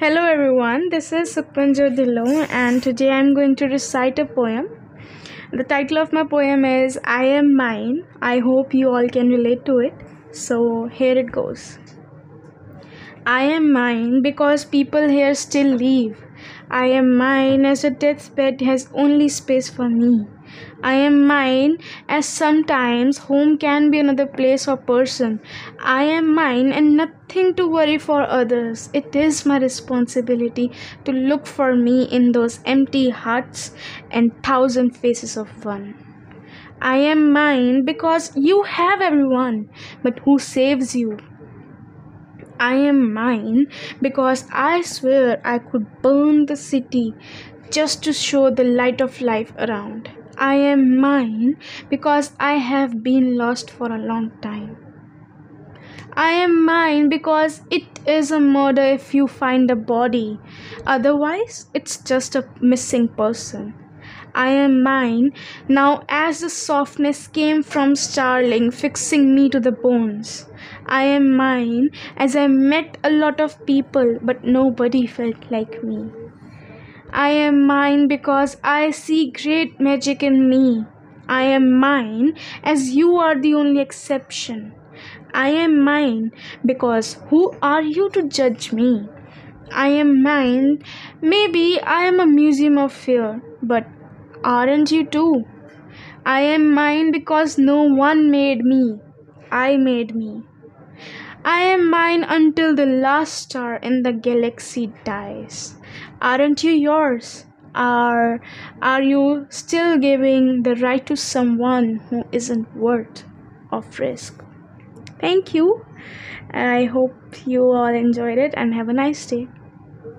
Hello everyone, this is Sukhmanjot Dhillon and today I'm going to recite a poem. The title of my poem is I Am Mine. I hope you all can relate to it. So here it goes. I am mine because people here still leave. I am mine as a deathbed has only space for me. I am mine as sometimes home can be another place or person. I am mine and nothing to worry for others. It is my responsibility to look for me in those empty hearts and thousand faces of one. I am mine because you have everyone, but who saves you? I am mine because I swear I could burn the city just to show the light of life around. I am mine because I have been lost for a long time. I am mine because it is a murder if you find a body. Otherwise, it's just a missing person. I am mine now as the softness came from starling, fixing me to the bones. I am mine as I met a lot of people, but nobody felt like me. I am mine because I see great magic in me. I am mine as you are the only exception. I am mine because who are you to judge me? I am mine. Maybe I am a museum of fear, but Aren't you too? I am mine because no one made me. I made me. Mine until the last star in the galaxy dies. Aren't you yours? Are are you still giving the right to someone who isn't worth of risk? Thank you. I hope you all enjoyed it and have a nice day.